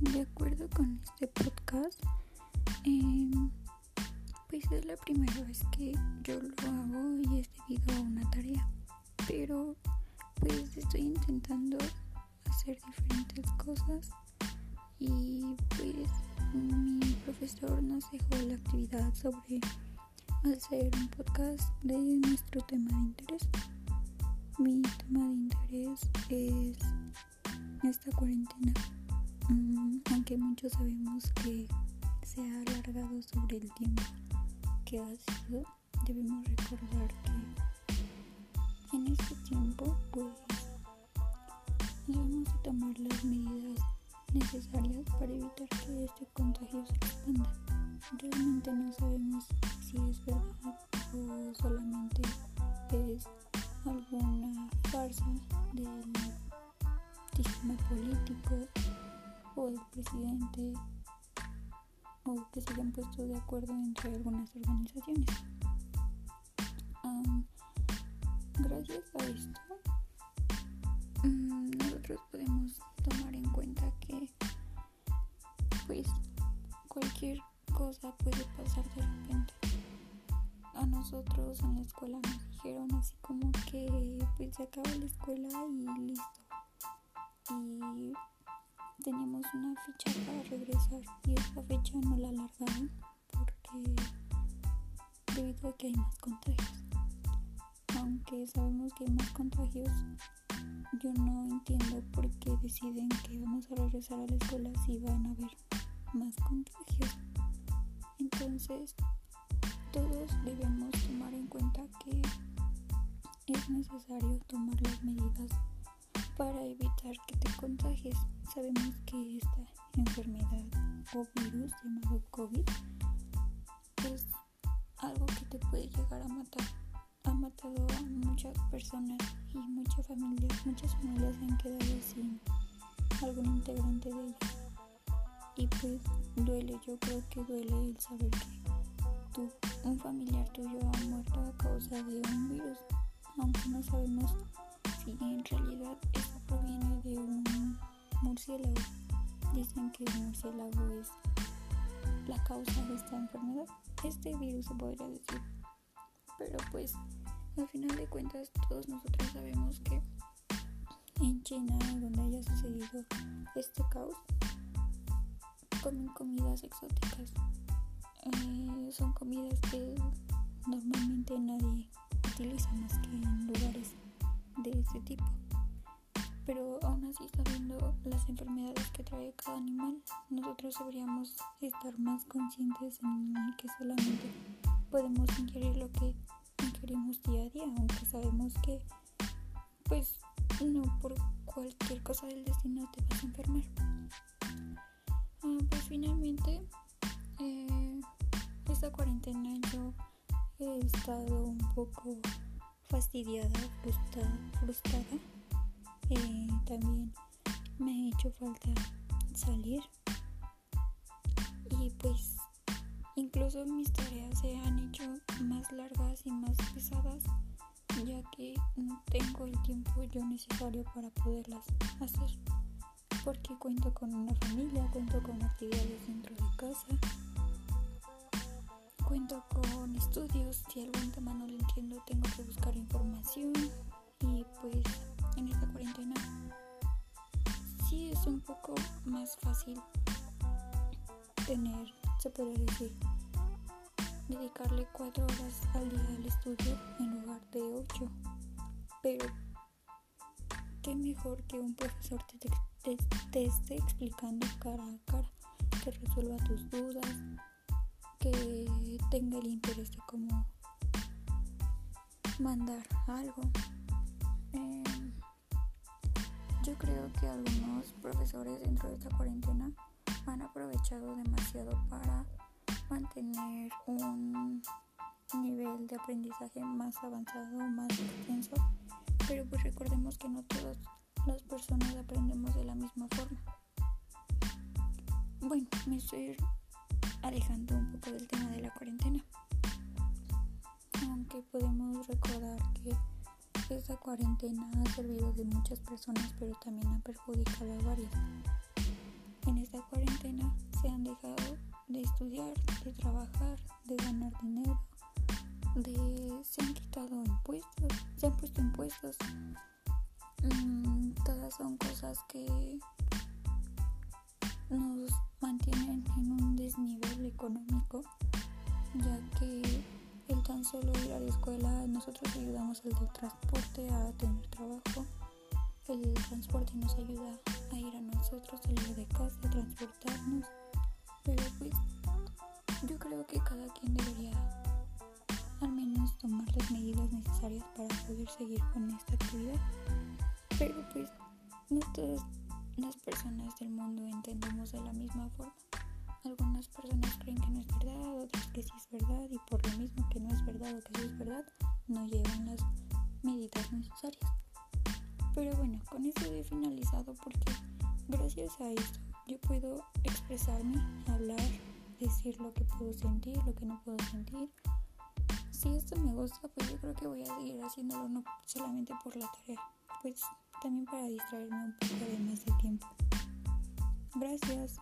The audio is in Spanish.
de acuerdo con este podcast, eh, pues es la primera vez que yo lo hago y es debido a una tarea, pero pues estoy intentando hacer diferentes cosas. Y pues mi profesor nos dejó la actividad sobre hacer un podcast de nuestro tema de interés. Mi tema de interés es esta cuarentena, aunque muchos sabemos que se ha alargado sobre el tiempo que ha sido, debemos recordar que en este tiempo pues debemos tomar las medidas necesarias para evitar que este contagio se expanda. Realmente no sabemos si es verdad o solamente es alguna farsa del sistema político o del presidente o que se hayan puesto de acuerdo entre algunas organizaciones. Gracias a esto, um, nosotros podemos tomar en cuenta que pues cualquier cosa puede pasar de repente. A nosotros en la escuela nos dijeron así como que pues se acaba la escuela y listo. Y teníamos una fecha para regresar y esa fecha no la alargaron porque debido a que hay más contagios. Aunque sabemos que hay más contagios, yo no entiendo por qué deciden que vamos a regresar a la escuela si van a haber más contagios. Entonces, todos debemos tomar en cuenta que es necesario tomar las medidas para evitar que te contagies. Sabemos que esta enfermedad o virus llamado COVID es algo que te puede llegar a matar. Ha matado a muchas personas y muchas familias, muchas familias han quedado sin algún integrante de ellos. Y pues duele, yo creo que duele el saber que tú, un familiar tuyo ha muerto a causa de un virus, aunque no sabemos si en realidad esto proviene de un murciélago. Dicen que el murciélago es la causa de esta enfermedad. Este virus se podría decir. Pero pues al final de cuentas todos nosotros sabemos que en China, donde haya sucedido este caos, comen comidas exóticas. Eh, son comidas que normalmente nadie utiliza más que en lugares de este tipo. Pero aún así, sabiendo las enfermedades que trae cada animal, nosotros deberíamos estar más conscientes en que solamente podemos ingerir lo que ingerimos día a día, aunque sabemos que, pues, no por cualquier cosa del destino te vas a enfermar. Ah, pues finalmente, eh, esta cuarentena yo he estado un poco fastidiada, frustrada. Eh, también me ha hecho falta salir. Y pues incluso mis tareas se han hecho más largas y más pesadas ya que no tengo el tiempo yo necesario para poderlas hacer porque cuento con una familia, cuento con actividades dentro de casa cuento con estudios, si algún tema no lo entiendo tengo que buscar información un poco más fácil tener, se puede decir, dedicarle cuatro horas al día al estudio en lugar de ocho. Pero qué mejor que un profesor te, te, te esté explicando cara a cara, que resuelva tus dudas, que tenga el interés de cómo mandar algo. Yo creo que algunos profesores dentro de esta cuarentena han aprovechado demasiado para mantener un nivel de aprendizaje más avanzado, más extenso, pero pues recordemos que no todas las personas aprendemos de la misma forma. Bueno, me estoy alejando un poco del tema de la cuarentena. Aunque podemos recordar que esta cuarentena ha servido de muchas personas, pero también ha perjudicado a varias. en esta cuarentena se han dejado de estudiar, de trabajar, de ganar dinero, de se han quitado impuestos, se han puesto impuestos. Mm, todas son cosas que nos mantienen en un desnivel económico, solo ir a la escuela nosotros ayudamos al del transporte a tener trabajo. El transporte nos ayuda a ir a nosotros, salir de casa, transportarnos. Pero pues yo creo que cada quien debería al menos tomar las medidas necesarias para poder seguir con esta actividad. Pero pues no todas las personas del mundo entendemos de la misma forma. Algunas personas creen que no es verdad, otras que sí es verdad y por lo mismo que no es verdad o que sí es verdad, no llevan las medidas necesarias. Pero bueno, con eso he finalizado porque gracias a esto yo puedo expresarme, hablar, decir lo que puedo sentir, lo que no puedo sentir. Si esto me gusta, pues yo creo que voy a seguir haciéndolo no solamente por la tarea, pues también para distraerme un poco de más de tiempo. Gracias.